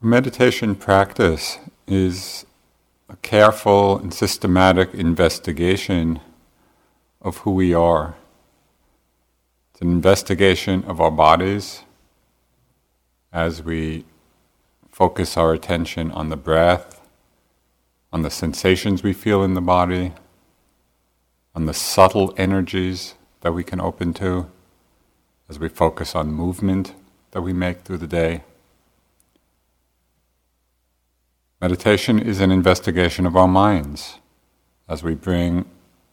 Meditation practice is a careful and systematic investigation of who we are. It's an investigation of our bodies as we focus our attention on the breath, on the sensations we feel in the body, on the subtle energies that we can open to, as we focus on movement that we make through the day. Meditation is an investigation of our minds as we bring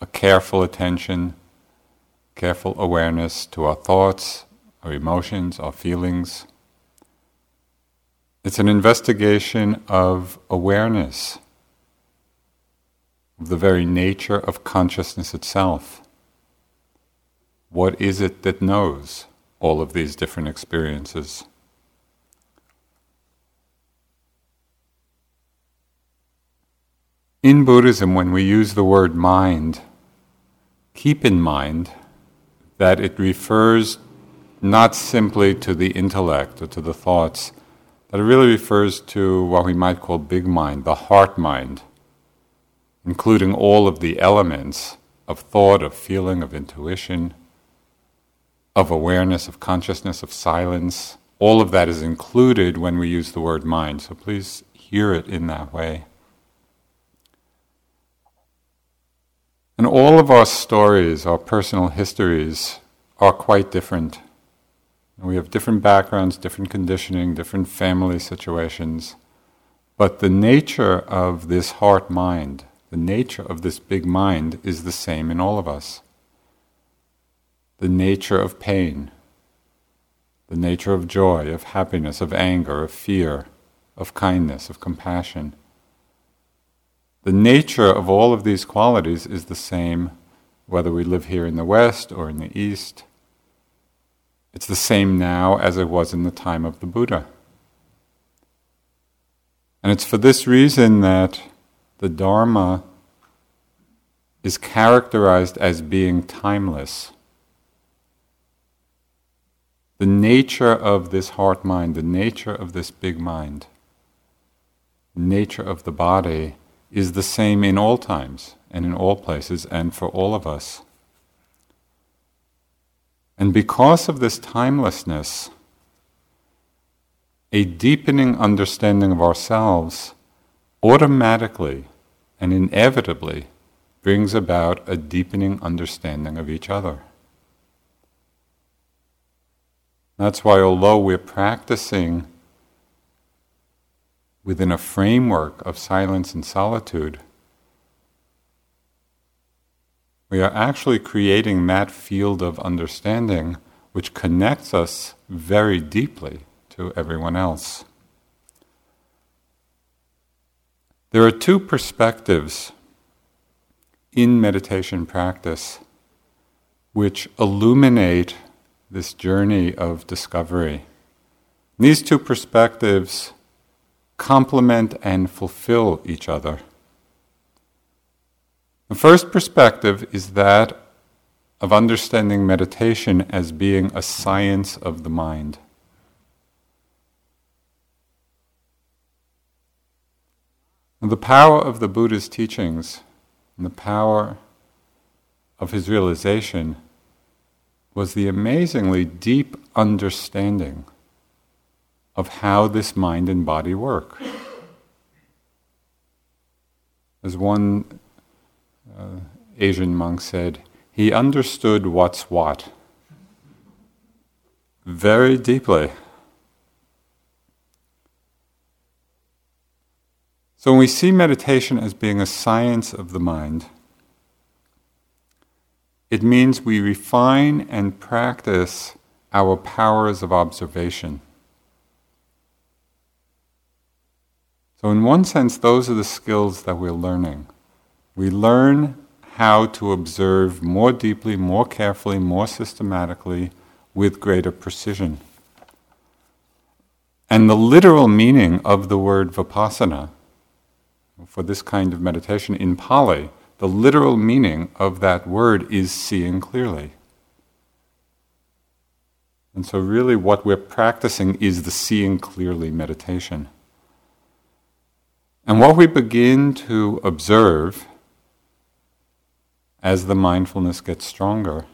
a careful attention, careful awareness to our thoughts, our emotions, our feelings. It's an investigation of awareness, of the very nature of consciousness itself. What is it that knows all of these different experiences? In Buddhism, when we use the word mind, keep in mind that it refers not simply to the intellect or to the thoughts, that it really refers to what we might call big mind, the heart mind, including all of the elements of thought, of feeling, of intuition, of awareness, of consciousness, of silence. All of that is included when we use the word mind, so please hear it in that way. And all of our stories, our personal histories, are quite different. We have different backgrounds, different conditioning, different family situations. But the nature of this heart mind, the nature of this big mind, is the same in all of us. The nature of pain, the nature of joy, of happiness, of anger, of fear, of kindness, of compassion the nature of all of these qualities is the same whether we live here in the West or in the East. It's the same now as it was in the time of the Buddha. And it's for this reason that the Dharma is characterized as being timeless. The nature of this heart mind, the nature of this big mind, the nature of the body is the same in all times and in all places and for all of us. And because of this timelessness, a deepening understanding of ourselves automatically and inevitably brings about a deepening understanding of each other. That's why, although we're practicing within a framework of silence and solitude, we are actually creating that field of understanding which connects us very deeply to everyone else. There are two perspectives in meditation practice which illuminate this journey of discovery. These two perspectives complement and fulfill each other. The first perspective is that of understanding meditation as being a science of the mind. The power of the Buddha's teachings and the power of his realization was the amazingly deep understanding of how this mind and body work. As one uh, Asian monk said, he understood what's what very deeply. So when we see meditation as being a science of the mind, it means we refine and practice our powers of observation. So, in one sense, those are the skills that we're learning. We learn how to observe more deeply, more carefully, more systematically, with greater precision. And the literal meaning of the word vipassana for this kind of meditation in Pali, the literal meaning of that word is seeing clearly. And so, really, what we're practicing is the seeing clearly meditation. And what we begin to observe as the mindfulness gets stronger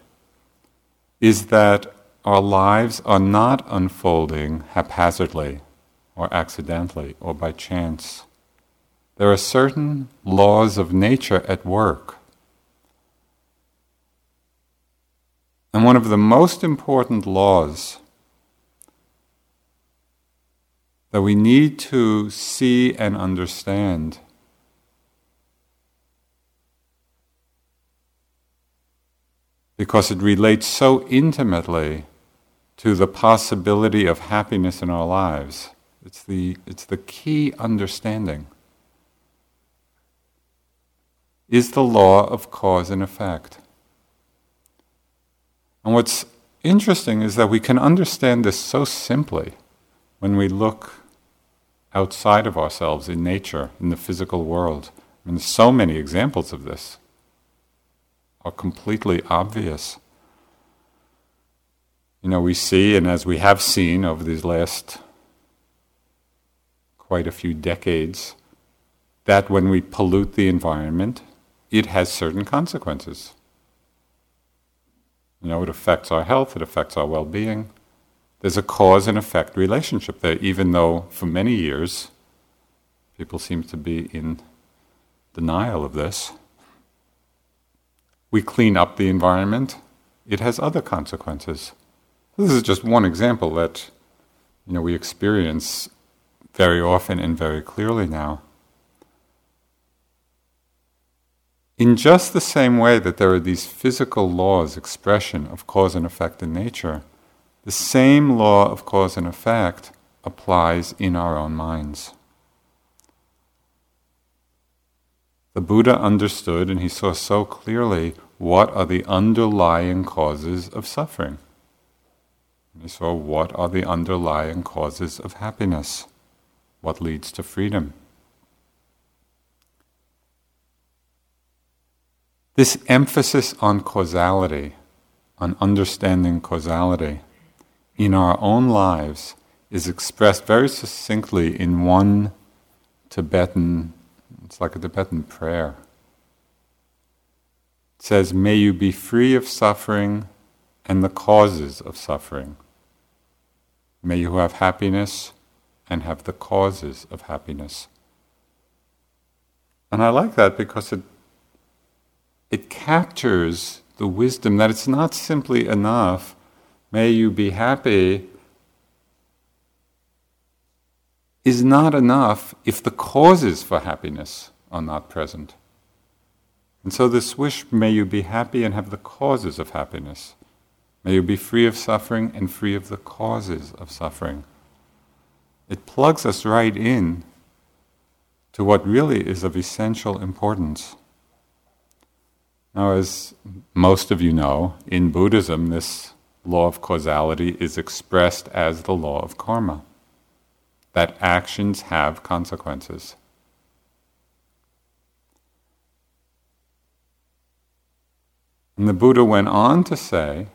is that our lives are not unfolding haphazardly or accidentally or by chance. There are certain laws of nature at work. And one of the most important laws that we need to see and understand because it relates so intimately to the possibility of happiness in our lives. It's the, it's the key understanding. Is the law of cause and effect. And what's interesting is that we can understand this so simply when we look outside of ourselves in nature, in the physical world. I mean, so many examples of this are completely obvious. You know, we see, and as we have seen over these last quite a few decades, that when we pollute the environment, it has certain consequences. You know, it affects our health, it affects our well being. There's a cause and effect relationship there, even though for many years people seem to be in denial of this. We clean up the environment, it has other consequences. This is just one example that you know we experience very often and very clearly now. In just the same way that there are these physical laws, expression of cause and effect in nature, the same law of cause and effect applies in our own minds. The Buddha understood and he saw so clearly what are the underlying causes of suffering. He saw what are the underlying causes of happiness, what leads to freedom. This emphasis on causality, on understanding causality in our own lives is expressed very succinctly in one Tibetan, it's like a Tibetan prayer. It says, May you be free of suffering and the causes of suffering. May you have happiness and have the causes of happiness. And I like that because it it captures the wisdom that it's not simply enough, may you be happy, is not enough if the causes for happiness are not present. And so this wish, may you be happy and have the causes of happiness. May you be free of suffering and free of the causes of suffering. It plugs us right in to what really is of essential importance. Now, as most of you know, in Buddhism, this law of causality is expressed as the law of karma that actions have consequences. And the Buddha went on to say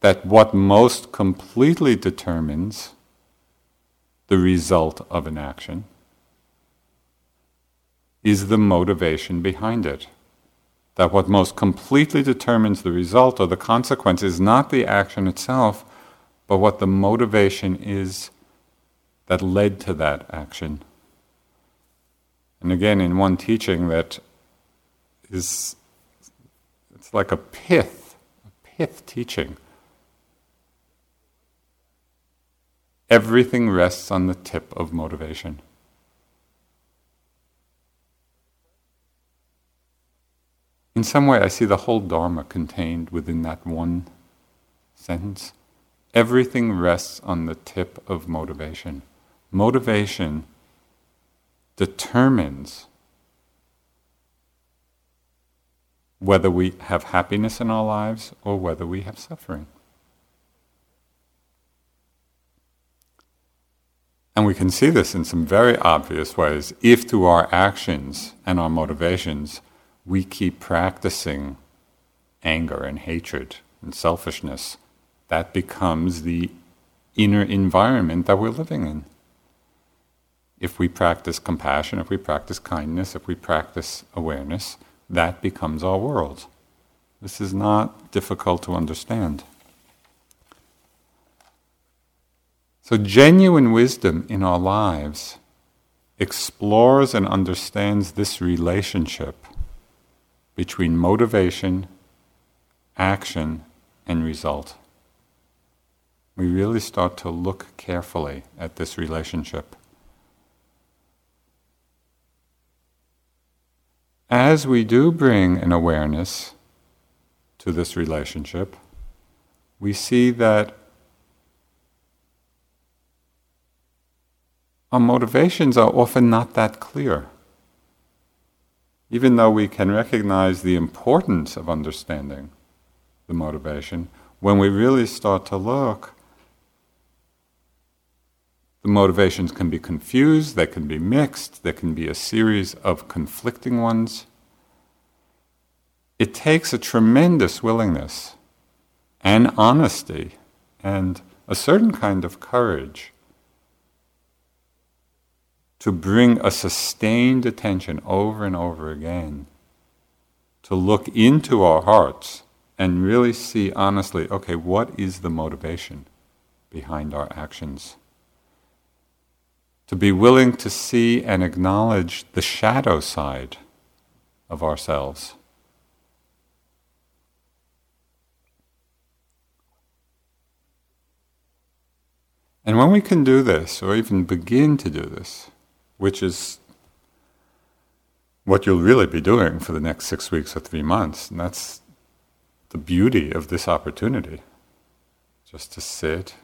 that what most completely determines the result of an action is the motivation behind it that what most completely determines the result or the consequence is not the action itself, but what the motivation is that led to that action. And again, in one teaching that is, it's like a pith, a pith teaching. Everything rests on the tip of motivation. In some way, I see the whole Dharma contained within that one sentence. Everything rests on the tip of motivation. Motivation determines whether we have happiness in our lives or whether we have suffering. And we can see this in some very obvious ways if through our actions and our motivations we keep practicing anger and hatred and selfishness, that becomes the inner environment that we're living in. if we practice compassion, if we practice kindness, if we practice awareness, that becomes our world. This is not difficult to understand. So, genuine wisdom in our lives explores and understands this relationship between motivation, action, and result. We really start to look carefully at this relationship. As we do bring an awareness to this relationship, we see that our motivations are often not that clear. Even though we can recognize the importance of understanding the motivation, when we really start to look, the motivations can be confused, they can be mixed, there can be a series of conflicting ones. It takes a tremendous willingness and honesty and a certain kind of courage to bring a sustained attention over and over again, to look into our hearts and really see honestly okay, what is the motivation behind our actions? To be willing to see and acknowledge the shadow side of ourselves. And when we can do this, or even begin to do this, which is what you'll really be doing for the next six weeks or three months. And that's the beauty of this opportunity. Just to sit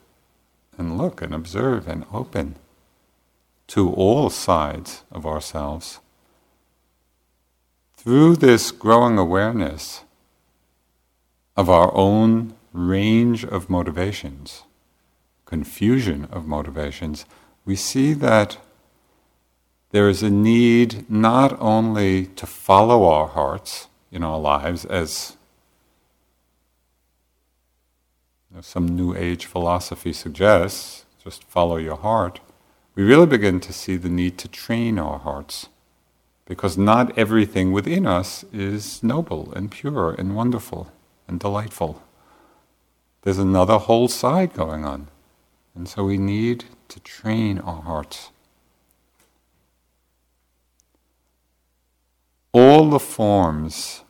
and look and observe and open to all sides of ourselves. Through this growing awareness of our own range of motivations, confusion of motivations, we see that there is a need not only to follow our hearts in our lives as some New Age philosophy suggests, just follow your heart, we really begin to see the need to train our hearts. Because not everything within us is noble and pure and wonderful and delightful. There's another whole side going on. And so we need to train our hearts. All the forms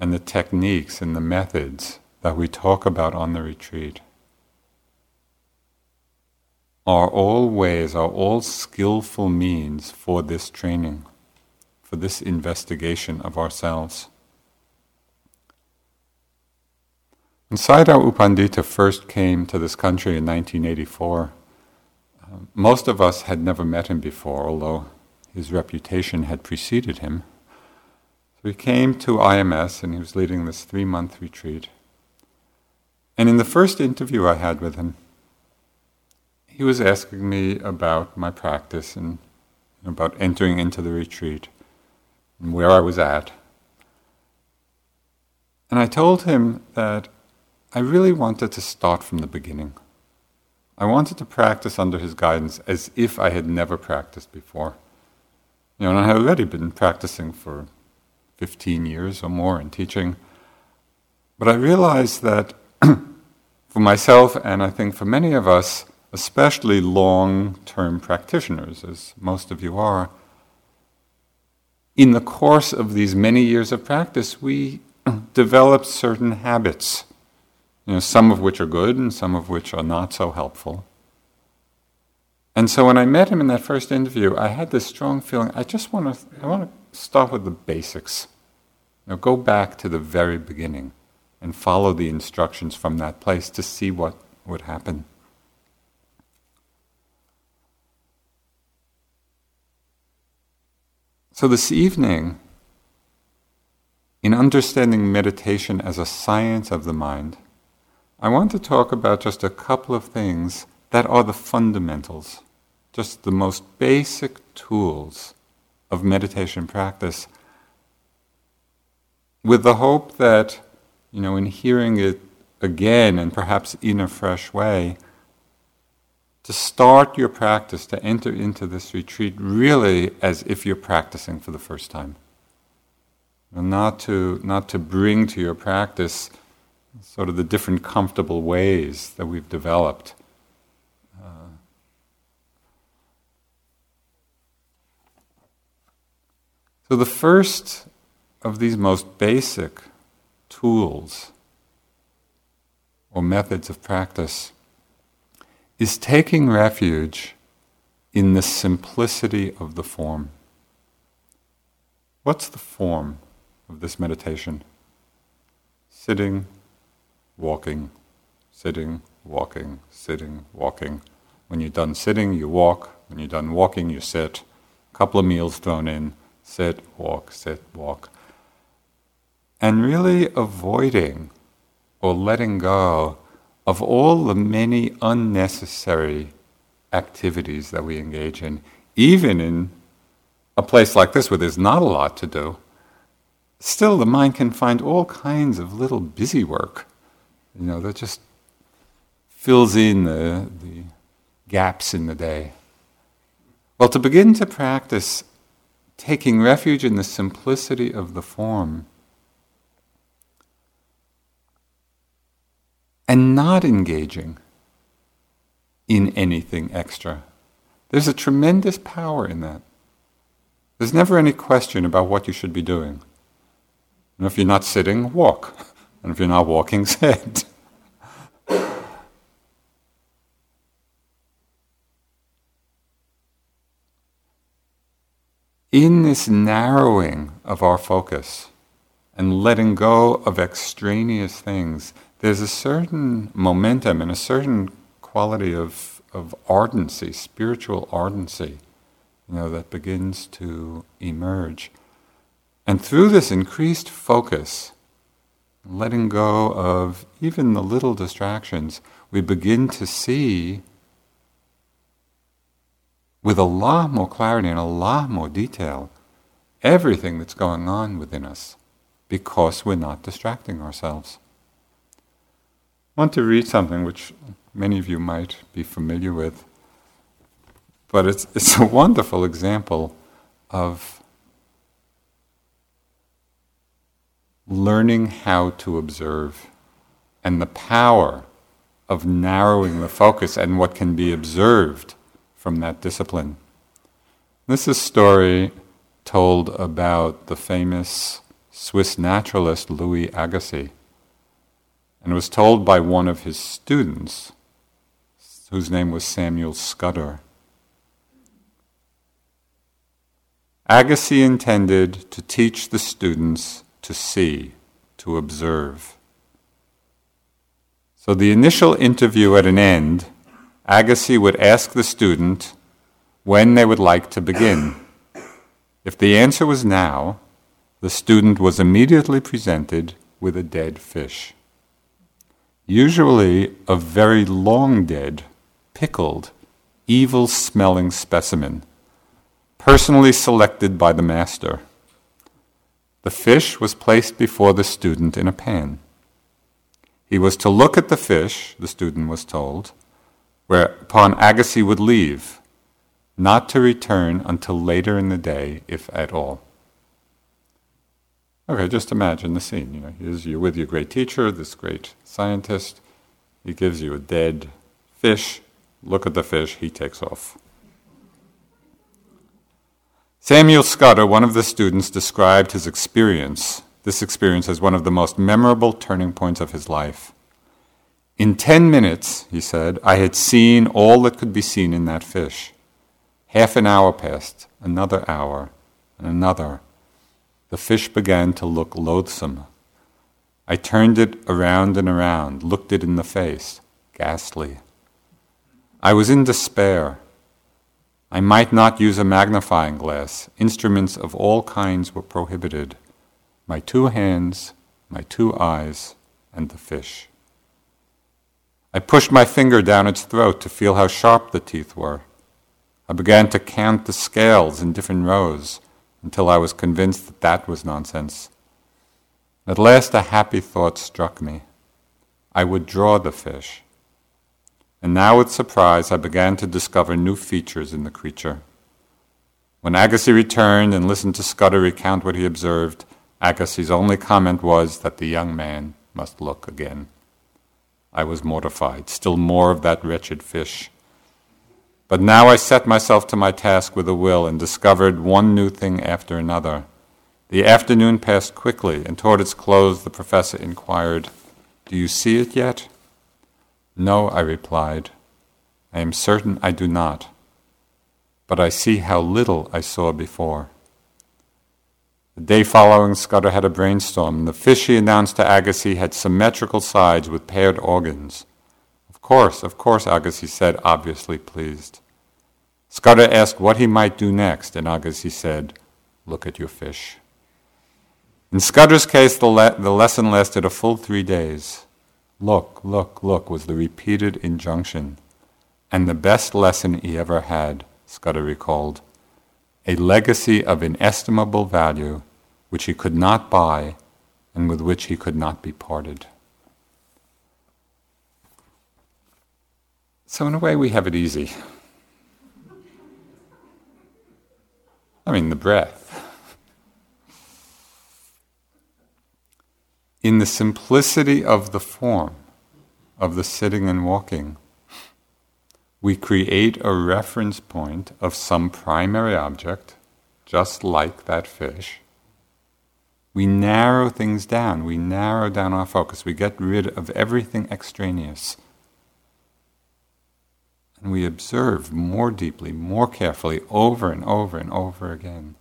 and the techniques and the methods that we talk about on the retreat are all ways, are all skillful means for this training, for this investigation of ourselves. When Sayadaw U Pandita first came to this country in 1984, uh, most of us had never met him before, although his reputation had preceded him. So he came to IMS and he was leading this three month retreat. And in the first interview I had with him, he was asking me about my practice and about entering into the retreat and where I was at. And I told him that I really wanted to start from the beginning. I wanted to practice under his guidance as if I had never practiced before. You know, and I had already been practicing for 15 years or more in teaching. But I realized that for myself, and I think for many of us, especially long term practitioners, as most of you are, in the course of these many years of practice, we develop certain habits, you know, some of which are good and some of which are not so helpful. And so when I met him in that first interview, I had this strong feeling I just want to, I want to start with the basics. Now go back to the very beginning and follow the instructions from that place to see what would happen. So, this evening, in understanding meditation as a science of the mind, I want to talk about just a couple of things that are the fundamentals, just the most basic tools of meditation practice with the hope that, you know, in hearing it again and perhaps in a fresh way, to start your practice, to enter into this retreat really as if you're practicing for the first time. And not to, not to bring to your practice sort of the different comfortable ways that we've developed. Uh, so, the first of these most basic tools or methods of practice is taking refuge in the simplicity of the form. What's the form of this meditation? Sitting, walking, sitting, walking, sitting, walking. When you're done sitting, you walk. When you're done walking, you sit. A couple of meals thrown in. Sit, walk, sit, walk. And really avoiding or letting go of all the many unnecessary activities that we engage in, even in a place like this where there's not a lot to do, still the mind can find all kinds of little busy work, you know, that just fills in the, the gaps in the day. Well, to begin to practice taking refuge in the simplicity of the form and not engaging in anything extra. There's a tremendous power in that. There's never any question about what you should be doing. And if you're not sitting, walk. And if you're not walking, sit. In this narrowing of our focus and letting go of extraneous things, there's a certain momentum and a certain quality of, of ardency, spiritual ardency, you know, that begins to emerge. And through this increased focus, letting go of even the little distractions, we begin to see with a lot more clarity and a lot more detail everything that's going on within us because we're not distracting ourselves. I want to read something which many of you might be familiar with, but it's, it's a wonderful example of learning how to observe and the power of narrowing the focus and what can be observed from that discipline. This is a story told about the famous Swiss naturalist Louis Agassiz and was told by one of his students, whose name was Samuel Scudder. Agassiz intended to teach the students to see, to observe. So the initial interview at an end, Agassiz would ask the student when they would like to begin. If the answer was now, the student was immediately presented with a dead fish usually a very long dead, pickled, evil smelling specimen, personally selected by the master. The fish was placed before the student in a pan. He was to look at the fish, the student was told, whereupon Agassiz would leave, not to return until later in the day, if at all. Okay, just imagine the scene. You know, here's you with your great teacher, this great scientist. He gives you a dead fish. Look at the fish. He takes off. Samuel Scudder, one of the students, described his experience, this experience, as one of the most memorable turning points of his life. In ten minutes, he said, I had seen all that could be seen in that fish. Half an hour passed, another hour, and another the fish began to look loathsome. I turned it around and around, looked it in the face, ghastly. I was in despair. I might not use a magnifying glass. Instruments of all kinds were prohibited. My two hands, my two eyes, and the fish. I pushed my finger down its throat to feel how sharp the teeth were. I began to count the scales in different rows until I was convinced that that was nonsense. At last, a happy thought struck me. I would draw the fish. and now with surprise I began to discover new features in the creature. When Agassiz returned and listened to Scudder recount what he observed, Agassiz's only comment was that the young man must look again. I was mortified, still more of that wretched fish. But now I set myself to my task with a will and discovered one new thing after another. The afternoon passed quickly, and toward its close the professor inquired, Do you see it yet? No, I replied. I am certain I do not. But I see how little I saw before. The day following, Scudder had a brainstorm, the fish he announced to Agassiz had symmetrical sides with paired organs. Of course, of course, Agassiz said, obviously pleased. Scudder asked what he might do next, and Agassiz said, Look at your fish. In Scudder's case, the, le- the lesson lasted a full three days. Look, look, look was the repeated injunction, and the best lesson he ever had, Scudder recalled a legacy of inestimable value which he could not buy and with which he could not be parted. So, in a way, we have it easy. I mean, the breath. In the simplicity of the form of the sitting and walking, we create a reference point of some primary object, just like that fish. We narrow things down, we narrow down our focus, we get rid of everything extraneous. And we observe more deeply, more carefully, over and over and over again.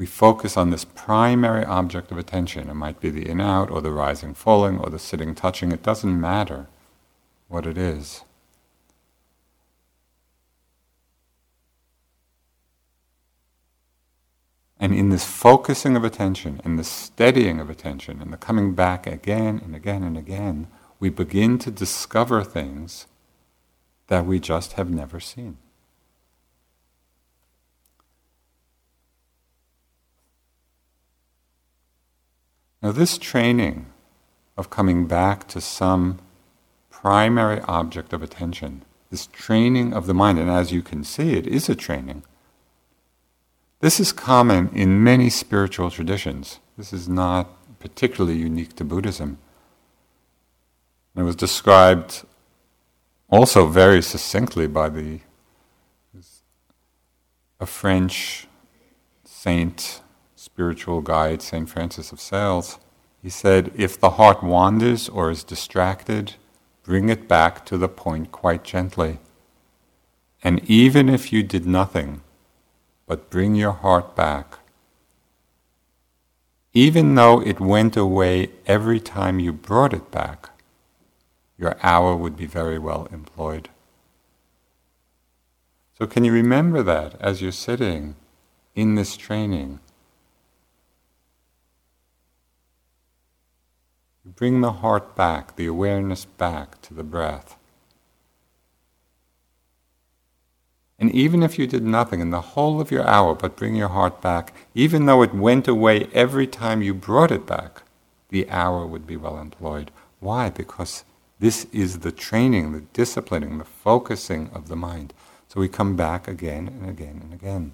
We focus on this primary object of attention. It might be the in out, or the rising falling, or the sitting touching. It doesn't matter what it is. And in this focusing of attention, and the steadying of attention, and the coming back again and again and again, we begin to discover things that we just have never seen. Now, this training of coming back to some primary object of attention, this training of the mind, and as you can see, it is a training. This is common in many spiritual traditions. This is not particularly unique to Buddhism. It was described also very succinctly by the a French saint spiritual guide, St. Francis of Sales, he said, If the heart wanders or is distracted, bring it back to the point quite gently. And even if you did nothing, but bring your heart back, even though it went away every time you brought it back, your hour would be very well employed. So, can you remember that as you're sitting in this training? Bring the heart back, the awareness back to the breath. And even if you did nothing in the whole of your hour but bring your heart back, even though it went away every time you brought it back, the hour would be well employed. Why? Because this is the training, the disciplining, the focusing of the mind. So we come back again and again and again.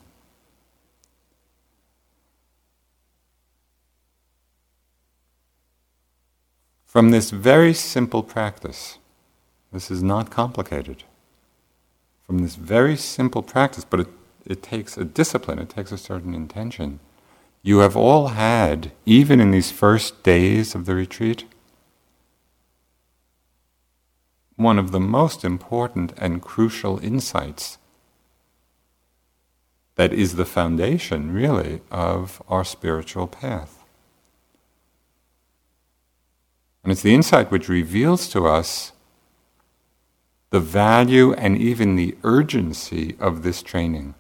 From this very simple practice, this is not complicated. From this very simple practice, but it, it takes a discipline, it takes a certain intention. You have all had, even in these first days of the retreat, one of the most important and crucial insights that is the foundation, really, of our spiritual path. And it's the insight which reveals to us the value and even the urgency of this training.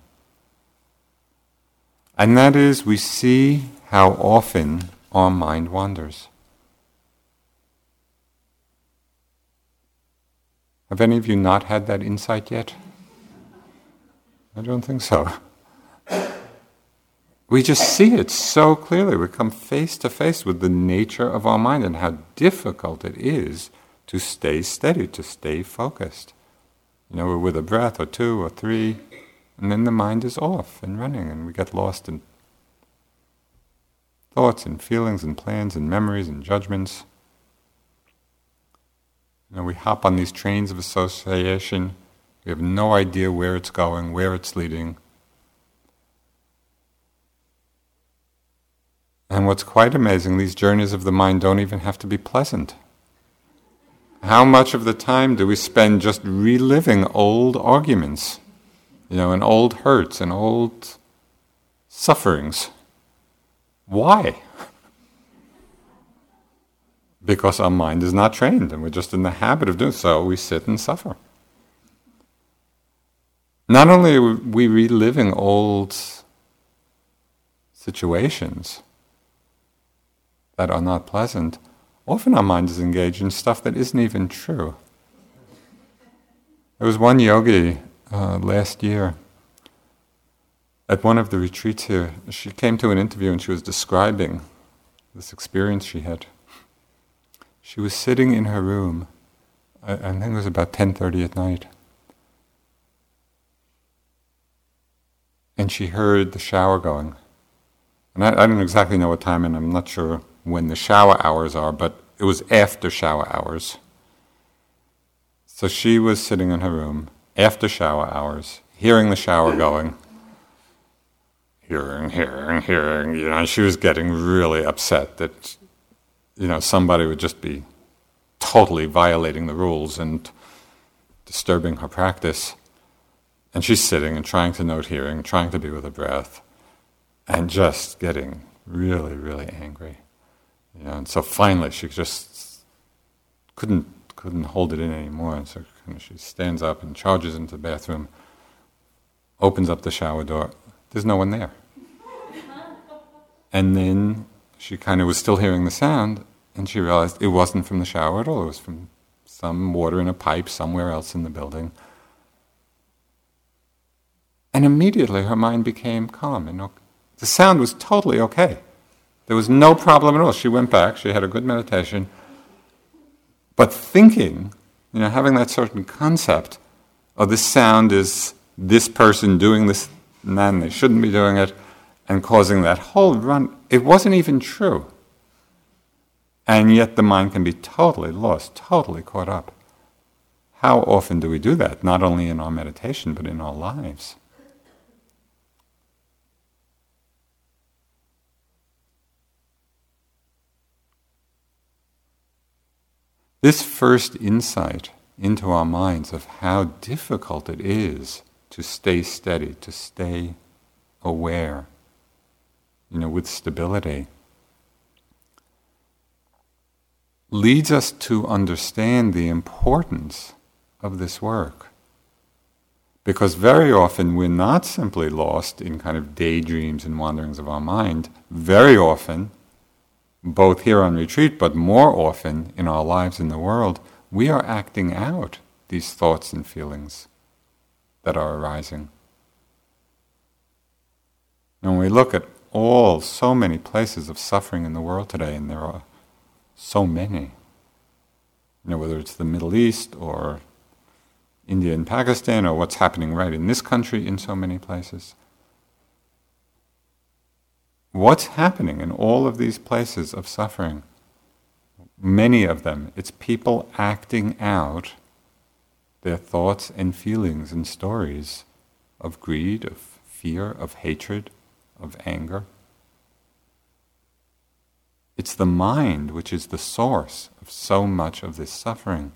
And that is, we see how often our mind wanders. Have any of you not had that insight yet? I don't think so. We just see it so clearly. We come face to face with the nature of our mind and how difficult it is to stay steady, to stay focused. You know, we're with a breath or two or three, and then the mind is off and running, and we get lost in thoughts and feelings and plans and memories and judgments. You know, we hop on these trains of association. We have no idea where it's going, where it's leading. And what's quite amazing, these journeys of the mind don't even have to be pleasant. How much of the time do we spend just reliving old arguments, you know, and old hurts and old sufferings? Why? because our mind is not trained and we're just in the habit of doing so, we sit and suffer. Not only are we reliving old situations that are not pleasant, often our mind is engaged in stuff that isn't even true. There was one yogi uh, last year at one of the retreats here. She came to an interview and she was describing this experience she had. She was sitting in her room. I, I think it was about ten thirty at night, and she heard the shower going. And I, I don't exactly know what time, and I'm not sure when the shower hours are, but it was after shower hours. So she was sitting in her room after shower hours, hearing the shower going, hearing, hearing, hearing. You know, she was getting really upset that you know, somebody would just be totally violating the rules and disturbing her practice. And she's sitting and trying to note hearing, trying to be with her breath, and just getting really, really angry. And so finally she just couldn't couldn't hold it in anymore, and so she stands up and charges into the bathroom, opens up the shower door. There's no one there. And then she kind of was still hearing the sound, and she realized it wasn't from the shower at all. It was from some water in a pipe somewhere else in the building. And immediately her mind became calm. And the sound was totally okay. There was no problem at all. She went back, she had a good meditation. But thinking, you know, having that certain concept of this sound is this person doing this, then they shouldn't be doing it, and causing that whole run. It wasn't even true. And yet the mind can be totally lost, totally caught up. How often do we do that? Not only in our meditation, but in our lives. This first insight into our minds of how difficult it is to stay steady, to stay aware, you know, with stability, leads us to understand the importance of this work. Because very often we're not simply lost in kind of daydreams and wanderings of our mind. Very often, both here on retreat, but more often in our lives in the world, we are acting out these thoughts and feelings that are arising. And we look at all, so many places of suffering in the world today, and there are so many. You know, whether it's the Middle East or India and Pakistan or what's happening right in this country in so many places. What's happening in all of these places of suffering? Many of them, it's people acting out their thoughts and feelings and stories of greed, of fear, of hatred, of anger. It's the mind which is the source of so much of this suffering.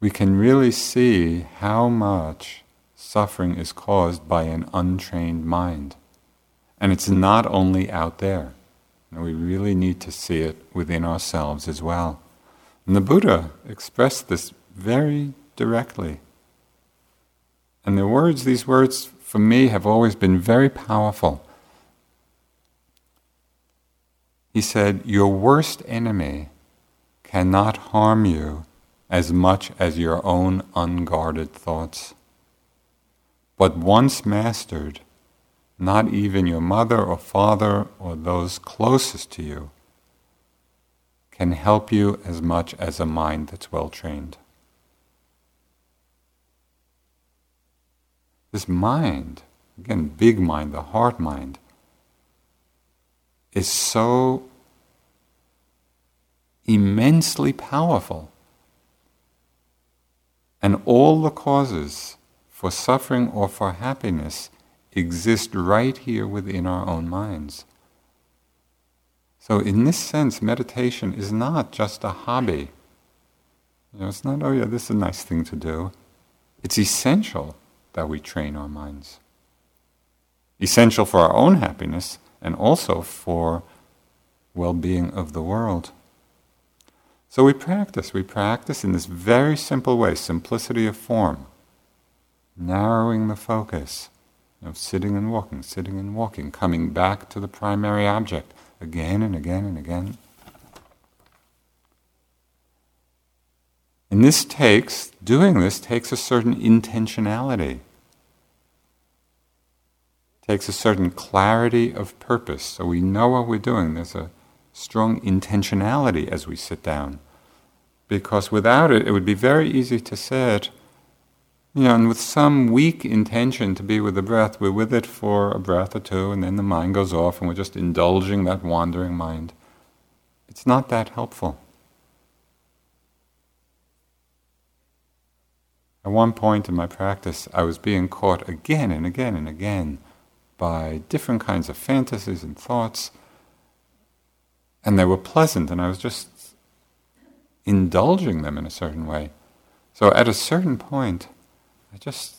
We can really see how much suffering is caused by an untrained mind. And it's not only out there. We really need to see it within ourselves as well. And the Buddha expressed this very directly. And the words, these words for me have always been very powerful. He said, Your worst enemy cannot harm you as much as your own unguarded thoughts. But once mastered, not even your mother or father or those closest to you can help you as much as a mind that's well trained. This mind, again, big mind, the heart mind, is so immensely powerful. And all the causes for suffering or for happiness exist right here within our own minds. So, in this sense, meditation is not just a hobby. You know, it's not, oh yeah, this is a nice thing to do. It's essential that we train our minds. Essential for our own happiness and also for well being of the world. So we practice, we practice in this very simple way simplicity of form, narrowing the focus, of sitting and walking, sitting and walking, coming back to the primary object again and again and again. And this takes, doing this takes a certain intentionality, takes a certain clarity of purpose. So we know what we're doing. There's a strong intentionality as we sit down. Because without it, it would be very easy to sit, you know, and with some weak intention to be with the breath, we're with it for a breath or two, and then the mind goes off, and we're just indulging that wandering mind. It's not that helpful. At one point in my practice, I was being caught again and again and again by different kinds of fantasies and thoughts, and they were pleasant, and I was just indulging them in a certain way. So at a certain point, I just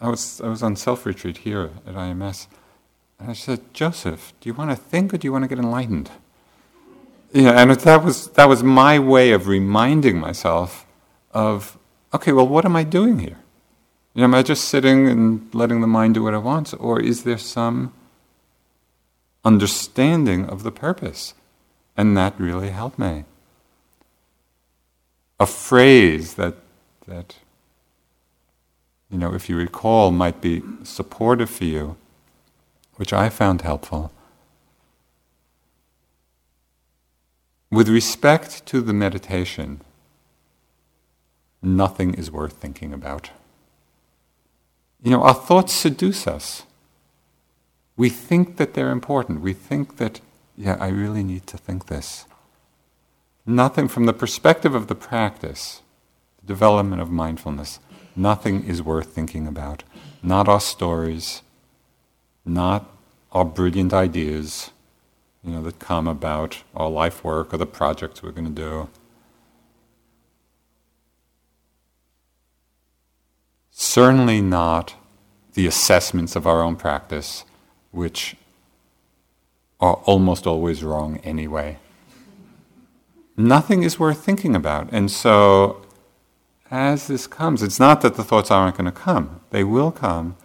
I was I was on self retreat here at IMS, and I said, Joseph, do you want to think or do you want to get enlightened? Yeah, and that was that was my way of reminding myself of okay, well, what am I doing here? You know, am I just sitting and letting the mind do what it wants, or is there some understanding of the purpose? And that really helped me. A phrase that that you know, if you recall, might be supportive for you, which I found helpful. With respect to the meditation, nothing is worth thinking about. You know, our thoughts seduce us. We think that they're important. We think that, yeah, I really need to think this. Nothing from the perspective of the practice, the development of mindfulness, nothing is worth thinking about. Not our stories, not our brilliant ideas, you know, that come about our life work or the projects we're going to do. Certainly not the assessments of our own practice, which are almost always wrong anyway. Nothing is worth thinking about. And so, as this comes, it's not that the thoughts aren't going to come, they will come,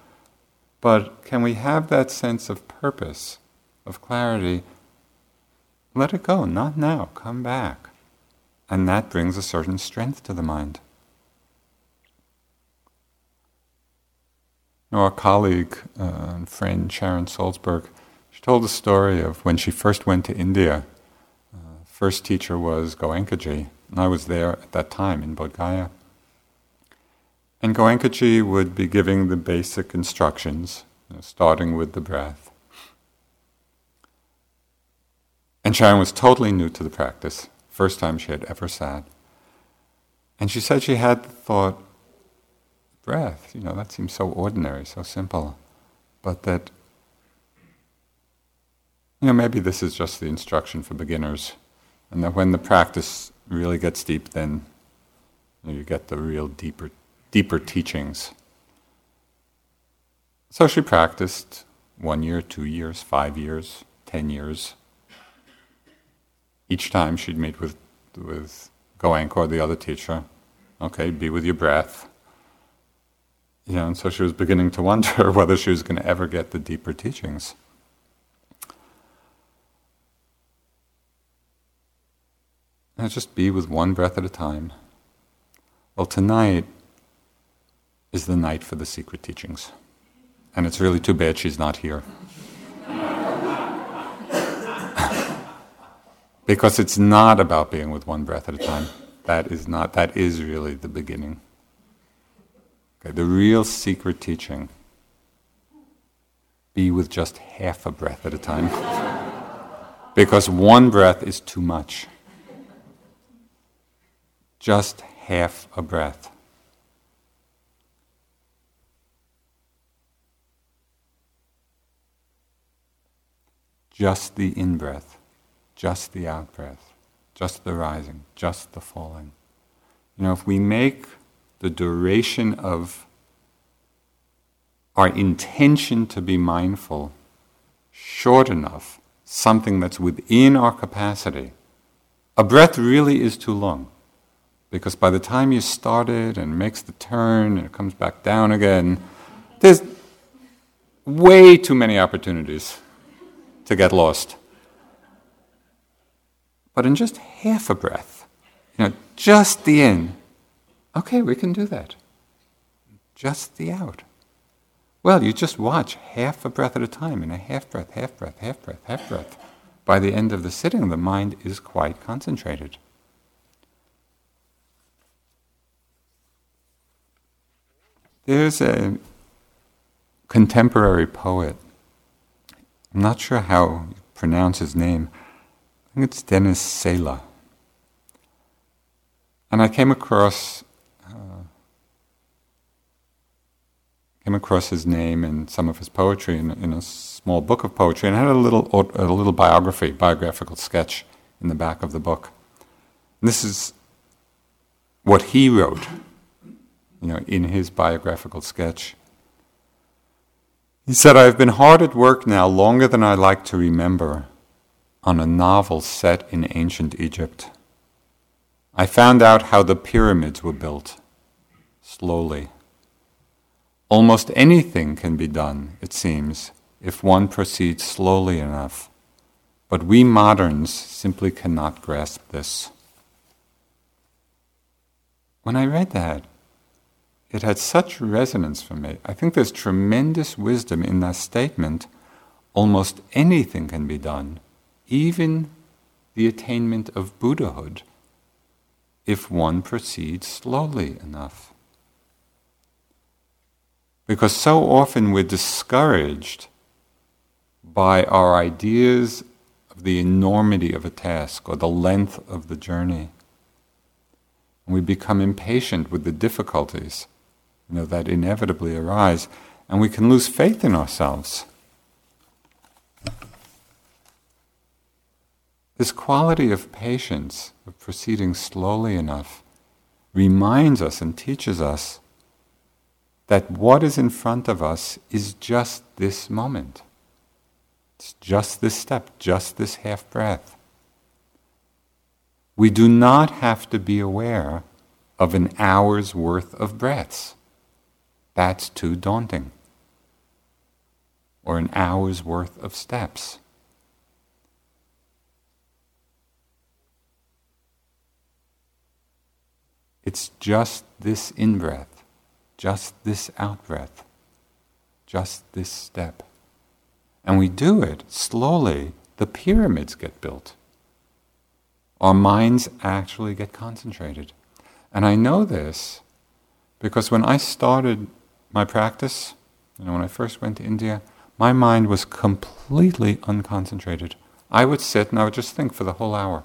but can we have that sense of purpose, of clarity? Let it go, not now, come back. And that brings a certain strength to the mind. Our colleague uh, and friend Sharon Salzberg, she told a story of when she first went to India. Uh, first teacher was Goenkaji, and I was there at that time in Bodh Gaya. And Goenkaji would be giving the basic instructions, you know, starting with the breath. And Sharon was totally new to the practice, first time she had ever sat. And she said she had the thought, breath. You know, that seems so ordinary, so simple. But that, you know, maybe this is just the instruction for beginners. And that when the practice really gets deep, then you, know, you get the real deeper, deeper teachings. So she practiced one year, two years, five years, ten years. Each time she'd meet with, with Goenka or the other teacher. Okay, be with your breath. Know, and so she was beginning to wonder whether she was going to ever get the deeper teachings. And just be with one breath at a time, Well, tonight is the night for the secret teachings. And it's really too bad she's not here. because it's not about being with one breath at a time. That is not, that is really the beginning. Okay, the real secret teaching be with just half a breath at a time. because one breath is too much. Just half a breath. Just the in breath, just the out breath, just the rising, just the falling. You know, if we make the duration of our intention to be mindful short enough, something that's within our capacity, a breath really is too long. Because by the time you start it and makes the turn and it comes back down again, there's way too many opportunities to get lost. But in just half a breath, you know, just the in, okay, we can do that. Just the out. Well, you just watch half a breath at a time in a half breath, half breath, half breath, half breath. By the end of the sitting, the mind is quite concentrated. There's a contemporary poet. I'm not sure how you pronounce his name. I think it's Dennis Saleh. And I came across came across his name and some of his poetry in, in, a small book of poetry, and I had a little a little biography, biographical sketch in the back of the book. And this is what he wrote you know, in his biographical sketch. He said, I've been hard at work now longer than I like to remember on a novel set in ancient Egypt. I found out how the pyramids were built, slowly. Almost anything can be done, it seems, if one proceeds slowly enough. But we moderns simply cannot grasp this. When I read that, it had such resonance for me. I think there's tremendous wisdom in that statement. Almost anything can be done, even the attainment of Buddhahood, if one proceeds slowly enough. Because so often we're discouraged by our ideas of the enormity of a task or the length of the journey. And we become impatient with the difficulties you know, that inevitably arise, and we can lose faith in ourselves. This quality of patience, of proceeding slowly enough, reminds us and teaches us that what is in front of us is just this moment. It's just this step, just this half breath. We do not have to be aware of an hour's worth of breaths. That's too daunting. Or an hour's worth of steps. It's just this in breath, just this out breath, just this step. And we do it slowly, the pyramids get built. Our minds actually get concentrated. And I know this because when I started my practice, you know, when I first went to India, my mind was completely unconcentrated. I would sit and I would just think for the whole hour.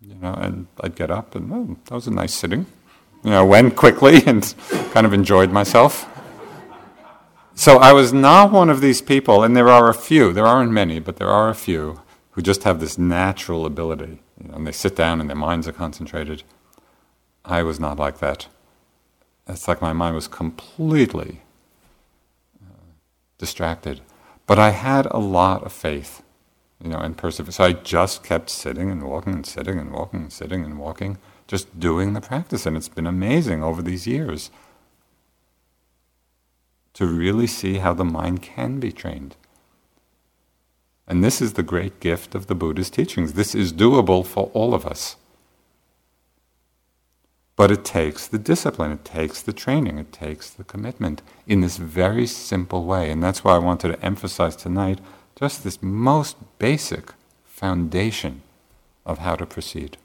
You know, and I'd get up and, oh, that was a nice sitting. You know, went quickly and kind of enjoyed myself. So I was not one of these people, and there are a few, there aren't many, but there are a few who just have this natural ability. You know, and they sit down and their minds are concentrated. I was not like that. It's like my mind was completely uh, distracted. But I had a lot of faith, you know, and perseverance. So I just kept sitting and walking and sitting and walking and sitting and walking, just doing the practice. And it's been amazing over these years to really see how the mind can be trained. And this is the great gift of the Buddha's teachings. This is doable for all of us. But it takes the discipline, it takes the training, it takes the commitment in this very simple way. And that's why I wanted to emphasize tonight just this most basic foundation of how to proceed.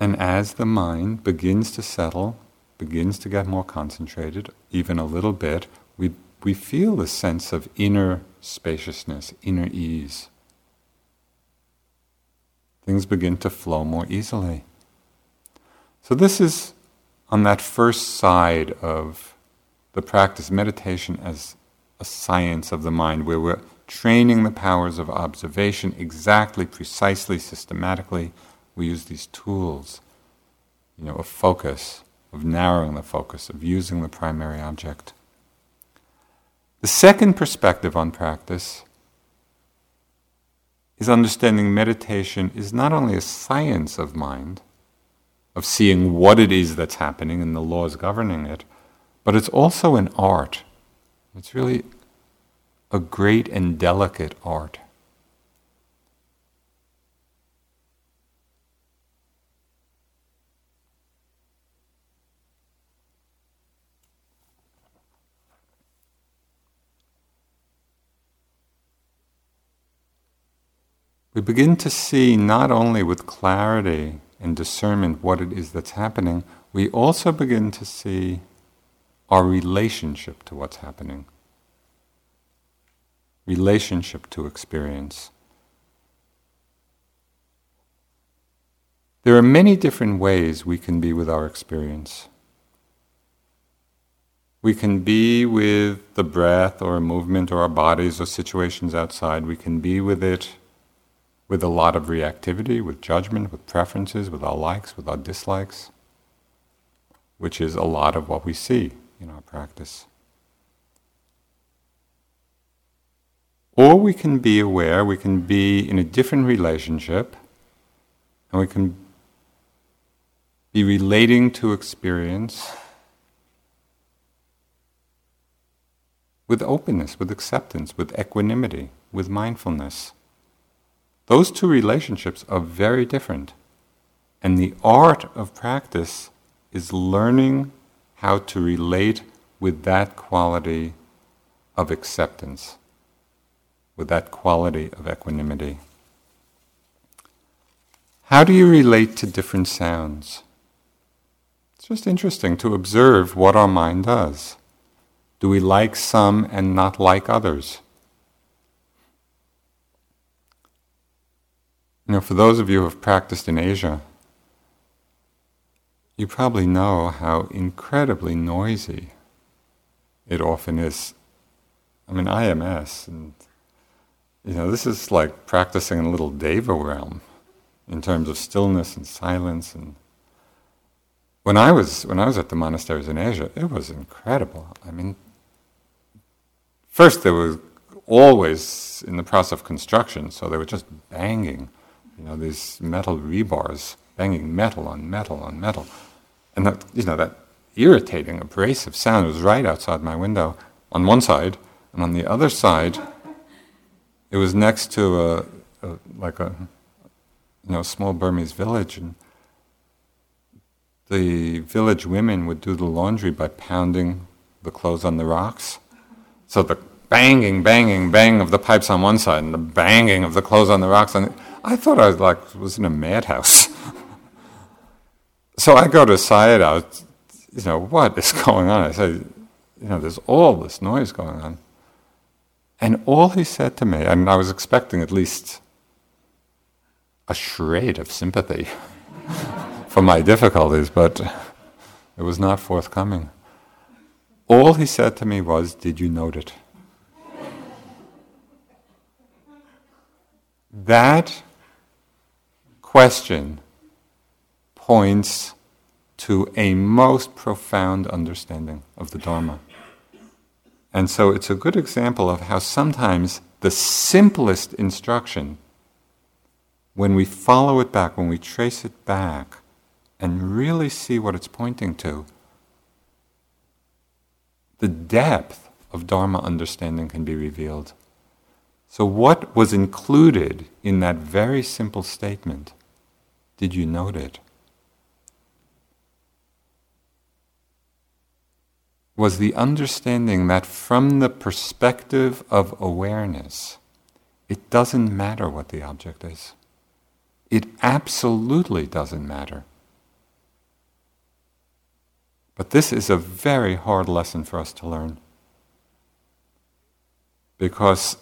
And as the mind begins to settle, begins to get more concentrated, even a little bit, we, we feel a sense of inner spaciousness, inner ease. Things begin to flow more easily. So, this is on that first side of the practice, meditation as a science of the mind, where we're training the powers of observation exactly, precisely, systematically we use these tools, you know, of focus, of narrowing the focus, of using the primary object. The second perspective on practice is understanding meditation is not only a science of mind, of seeing what it is that's happening and the laws governing it, but it's also an art. It's really a great and delicate art. We begin to see not only with clarity and discernment what it is that's happening, we also begin to see our relationship to what's happening, relationship to experience. There are many different ways we can be with our experience. We can be with the breath or movement or our bodies or situations outside. We can be with it with a lot of reactivity, with judgment, with preferences, with our likes, with our dislikes, which is a lot of what we see in our practice. Or we can be aware, we can be in a different relationship, and we can be relating to experience with openness, with acceptance, with equanimity, with mindfulness. Those two relationships are very different. And the art of practice is learning how to relate with that quality of acceptance, with that quality of equanimity. How do you relate to different sounds? It's just interesting to observe what our mind does. Do we like some and not like others? You know, for those of you who have practiced in Asia, you probably know how incredibly noisy it often is. I mean, IMS, and you know, this is like practicing in a little deva realm in terms of stillness and silence. And when I was when I was at the monasteries in Asia, it was incredible. I mean, first there was always in the process of construction, so they were just banging you know, these metal rebars banging metal on metal on metal. And that, you know, that irritating, abrasive sound was right outside my window on one side, and on the other side, it was next to a, a like a, you know, small Burmese village, and the village women would do the laundry by pounding the clothes on the rocks. So the banging, banging, bang of the pipes on one side, and the banging of the clothes on the rocks on the I thought I was like was in a madhouse. so I go to Sayadaw, you know, what is going on? I said, you know, there's all this noise going on. And all he said to me, and I was expecting at least a shred of sympathy for my difficulties, but it was not forthcoming. All he said to me was, Did you note it? That question points to a most profound understanding of the Dharma. And so it's a good example of how sometimes the simplest instruction, when we follow it back, when we trace it back, and really see what it's pointing to, the depth of Dharma understanding can be revealed. So, what was included in that very simple statement? Did you note it? Was the understanding that from the perspective of awareness, it doesn't matter what the object is. It absolutely doesn't matter. But this is a very hard lesson for us to learn. Because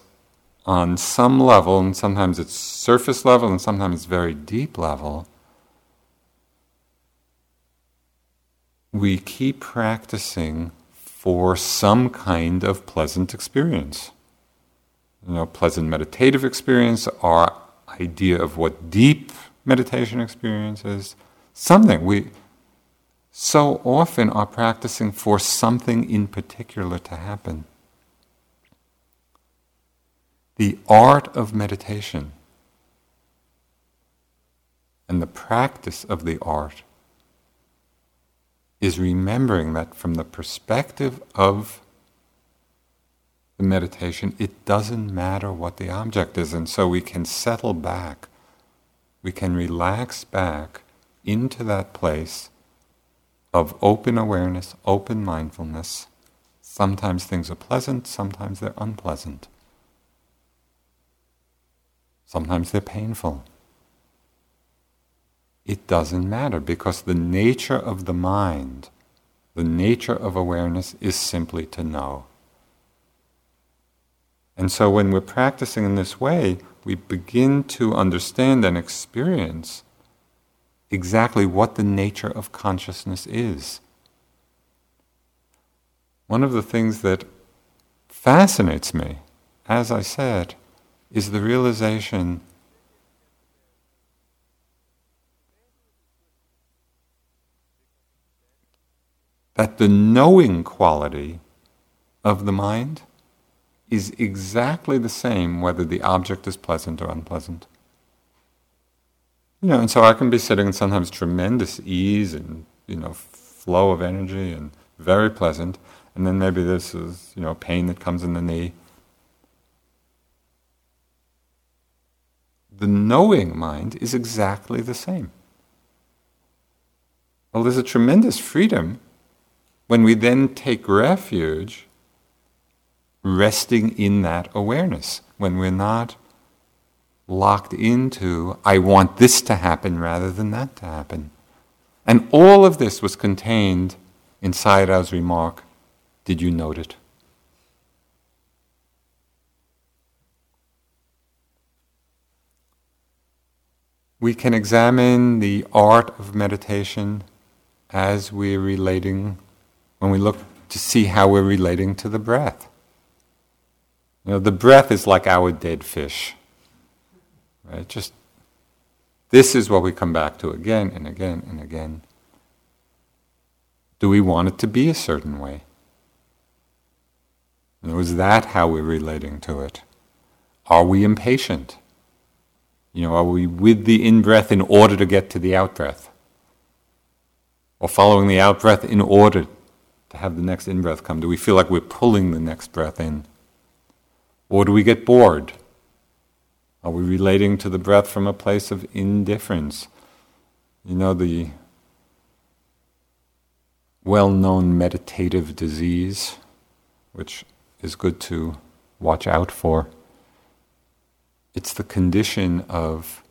on some level, and sometimes it's surface level and sometimes it's very deep level, we keep practicing for some kind of pleasant experience. You know, pleasant meditative experience, our idea of what deep meditation experience is, something we so often are practicing for something in particular to happen. The art of meditation and the practice of the art is remembering that from the perspective of the meditation, it doesn't matter what the object is, and so we can settle back, we can relax back into that place of open awareness, open mindfulness. Sometimes things are pleasant, sometimes they're unpleasant. Sometimes they're painful. It doesn't matter because the nature of the mind, the nature of awareness is simply to know. And so when we're practicing in this way, we begin to understand and experience exactly what the nature of consciousness is. One of the things that fascinates me, as I said, is the realization that the knowing quality of the mind is exactly the same whether the object is pleasant or unpleasant. You know, and so I can be sitting in sometimes tremendous ease and, you know, flow of energy and very pleasant, and then maybe this is, you know, pain that comes in the knee. The knowing mind is exactly the same. Well, there's a tremendous freedom when we then take refuge resting in that awareness, when we're not locked into, I want this to happen rather than that to happen. And all of this was contained in Sayadaw's remark Did you note it? We can examine the art of meditation as we're relating, when we look to see how we're relating to the breath. You know, the breath is like our dead fish. Right? Just this is what we come back to again and again and again. Do we want it to be a certain way? And is that how we're relating to it? Are we impatient? You know, are we with the in breath in order to get to the out breath? Or following the out breath in order to have the next in breath come? Do we feel like we're pulling the next breath in? Or do we get bored? Are we relating to the breath from a place of indifference? You know, the well known meditative disease, which is good to watch out for. It's the condition of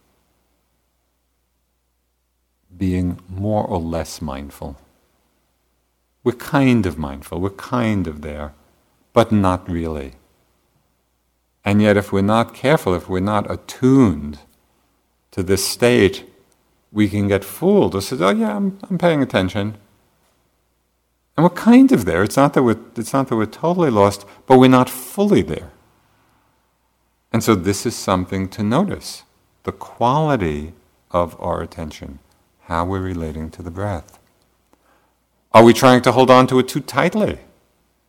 being more or less mindful. We're kind of mindful, we're kind of there, but not really. And yet, if we're not careful, if we're not attuned to this state, we can get fooled or say, oh, yeah, I'm, I'm paying attention. And we're kind of there. It's not, that we're, it's not that we're totally lost, but we're not fully there. And so, this is something to notice the quality of our attention, how we're relating to the breath. Are we trying to hold on to it too tightly?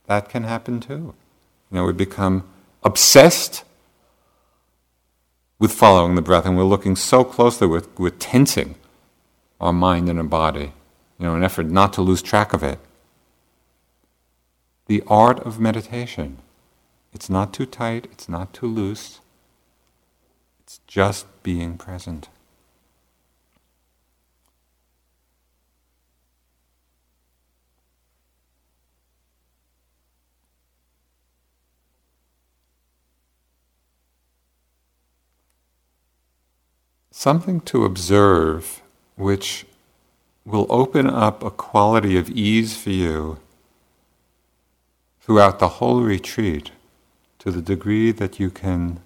That can happen too. You know, we become obsessed with following the breath, and we're looking so closely, we're, we're tensing our mind and our body, you know, in an effort not to lose track of it. the art of meditation. It's not too tight, it's not too loose, it's just being present. something to observe which will open up a quality of ease for you throughout the whole retreat to the degree that you can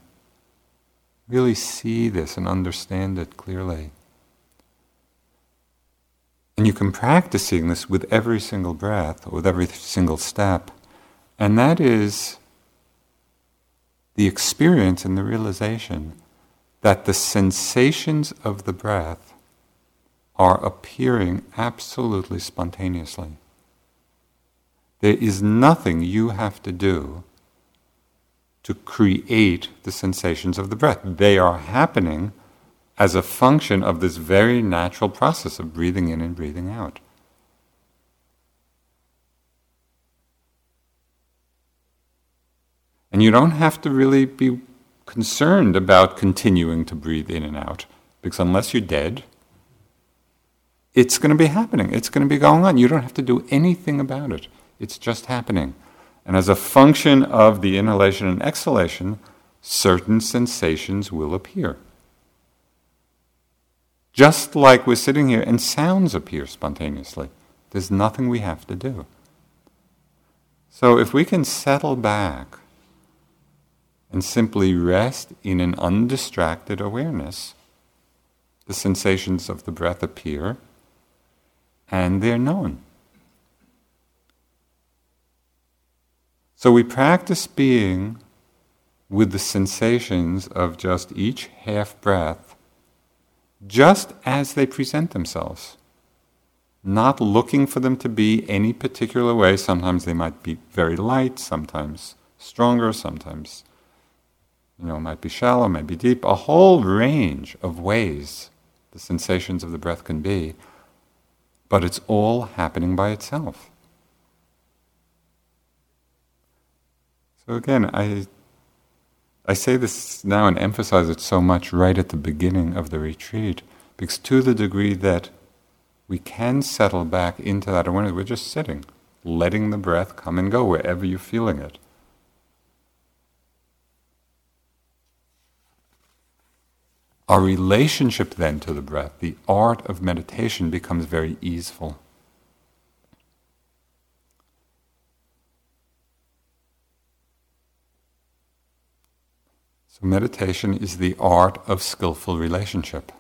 really see this and understand it clearly. And you can practice seeing this with every single breath, with every single step. And that is the experience and the realization that the sensations of the breath are appearing absolutely spontaneously. There is nothing you have to do to create the sensations of the breath. They are happening as a function of this very natural process of breathing in and breathing out. And you don't have to really be concerned about continuing to breathe in and out because unless you're dead, it's going to be happening. It's going to be going on. You don't have to do anything about it. It's just happening. And as a function of the inhalation and exhalation, certain sensations will appear. Just like we're sitting here and sounds appear spontaneously. There's nothing we have to do. So if we can settle back and simply rest in an undistracted awareness, the sensations of the breath appear and they're known. So we practice being with the sensations of just each half breath, just as they present themselves. Not looking for them to be any particular way. Sometimes they might be very light, sometimes stronger, sometimes you know, might be shallow, might be deep, a whole range of ways the sensations of the breath can be, but it's all happening by itself. So again, I I say this now and emphasize it so much right at the beginning of the retreat, because to the degree that we can settle back into that awareness, we're just sitting, letting the breath come and go wherever you're feeling it. Our relationship then to the breath, the art of meditation, becomes very easeful. So, meditation is the art of skillful relationship.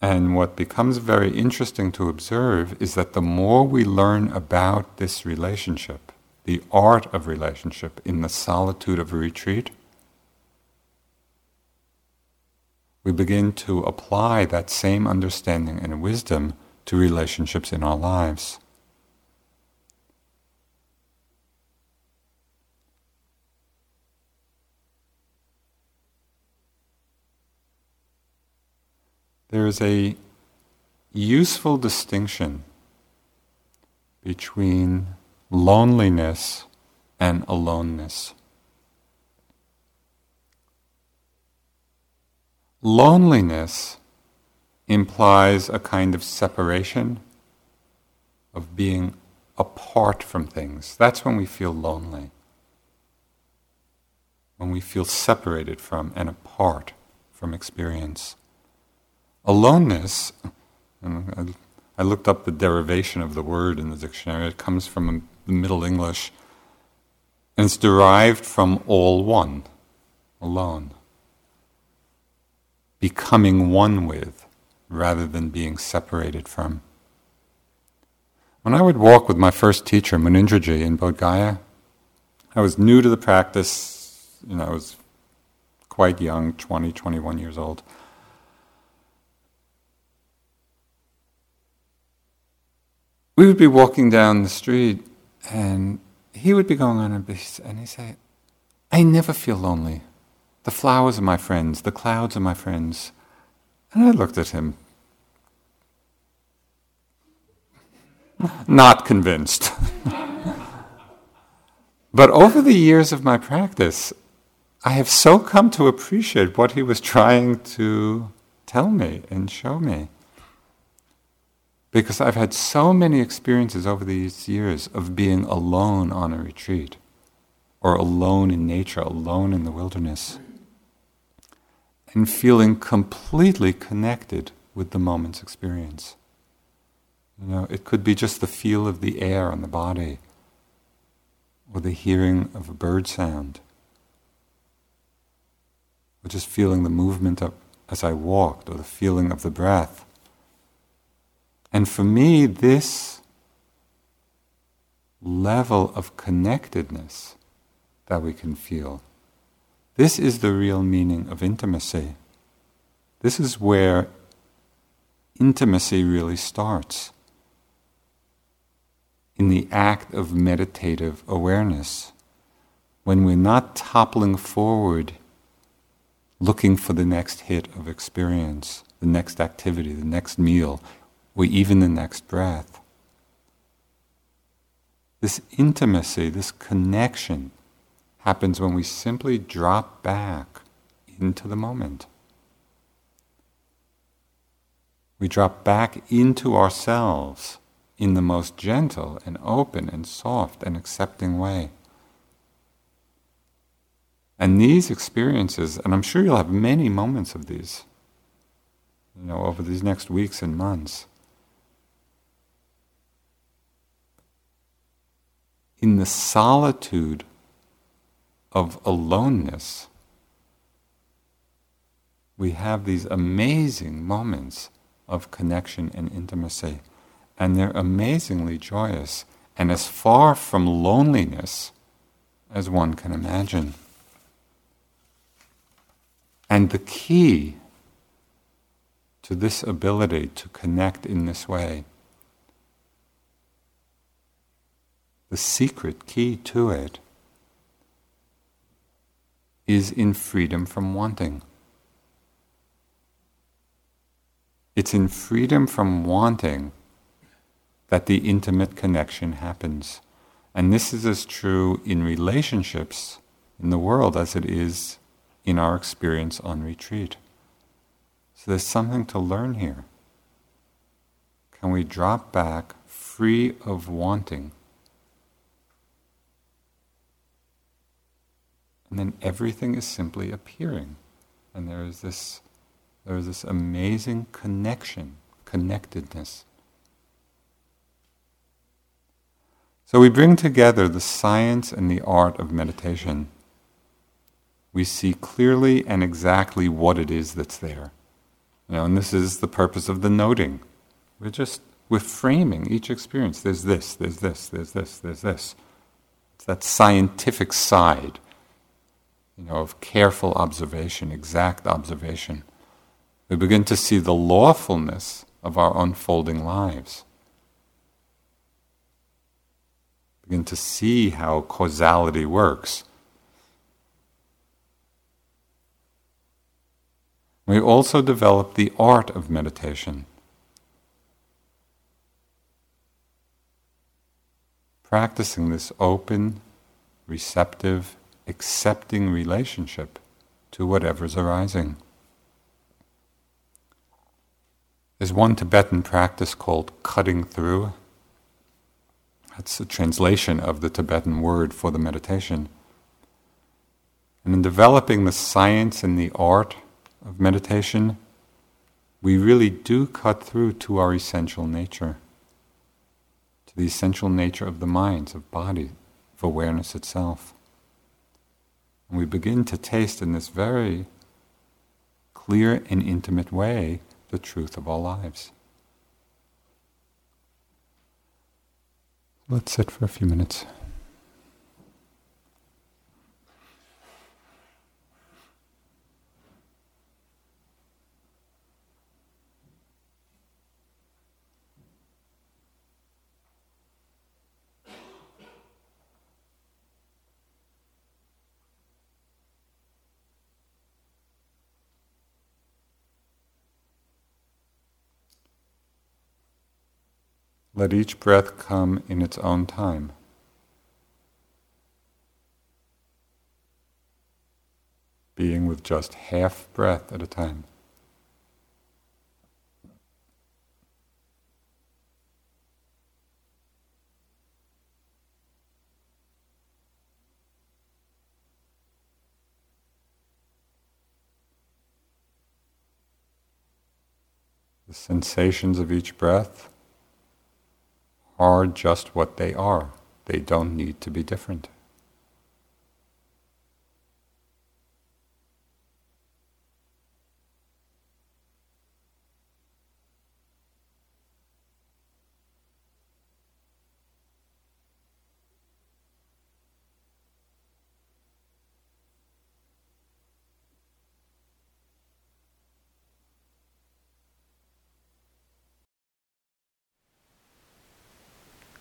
And what becomes very interesting to observe is that the more we learn about this relationship, the art of relationship in the solitude of a retreat, we begin to apply that same understanding and wisdom to relationships in our lives. There is a useful distinction between loneliness and aloneness. Loneliness implies a kind of separation, of being apart from things. That's when we feel lonely. When we feel separated from and apart from experience. Aloneness, I looked up the derivation of the word in the dictionary, it comes from the Middle English, and it's derived from all one, alone becoming one with rather than being separated from. When I would walk with my first teacher, Munindraji, in Bodh Gaya, I was new to the practice, you know, I was quite young, 20, 21 years old. We would be walking down the street and he would be going on a beach and he'd say, I never feel lonely. The flowers are my friends, the clouds are my friends. And I looked at him, not convinced. But over the years of my practice, I have so come to appreciate what he was trying to tell me and show me. Because I've had so many experiences over these years of being alone on a retreat, or alone in nature, alone in the wilderness, and feeling completely connected with the moment's experience. You know, it could be just the feel of the air on the body, or the hearing of a bird sound, or just feeling the movement up as I walked, or the feeling of the breath. And for me, this level of connectedness that we can feel, this is the real meaning of intimacy. This is where intimacy really starts in the act of meditative awareness, when we're not toppling forward looking for the next hit of experience, the next activity, the next meal, or even the next breath. This intimacy, this connection, happens when we simply drop back into the moment. We drop back into ourselves in the most gentle and open and soft and accepting way. And these experiences, and I'm sure you'll have many moments of these, you know, over these next weeks and months. In the solitude of aloneness, we have these amazing moments of connection and intimacy and they're amazingly joyous and as far from loneliness as one can imagine. And the key to this ability to connect in this way, the secret key to it, is in freedom from wanting. It's in freedom from wanting that the intimate connection happens. And this is as true in relationships in the world as it is in our experience on retreat. So there's something to learn here. Can we drop back free of wanting? And then everything is simply appearing. And there is this, there is this amazing connection, connectedness. So we bring together the science and the art of meditation. We see clearly and exactly what it is that's there. You know, and this is the purpose of the noting. We're just we're framing each experience. There's this, there's this, there's this, there's this. It's that scientific side, you know, of careful observation, exact observation. We begin to see the lawfulness of our unfolding lives. begin to see how causality works. We also develop the art of meditation. Practicing this open, receptive, accepting relationship to whatever's arising. There's one Tibetan practice called cutting through. That's a translation of the Tibetan word for the meditation. And in developing the science and the art of meditation, we really do cut through to our essential nature, to the essential nature of the minds, of body, of awareness itself. And we begin to taste in this very clear and intimate way the truth of our lives. Let's sit for a few minutes. Let each breath come in its own time. Being with just half breath at a time. The sensations of each breath are just what they are. They don't need to be different.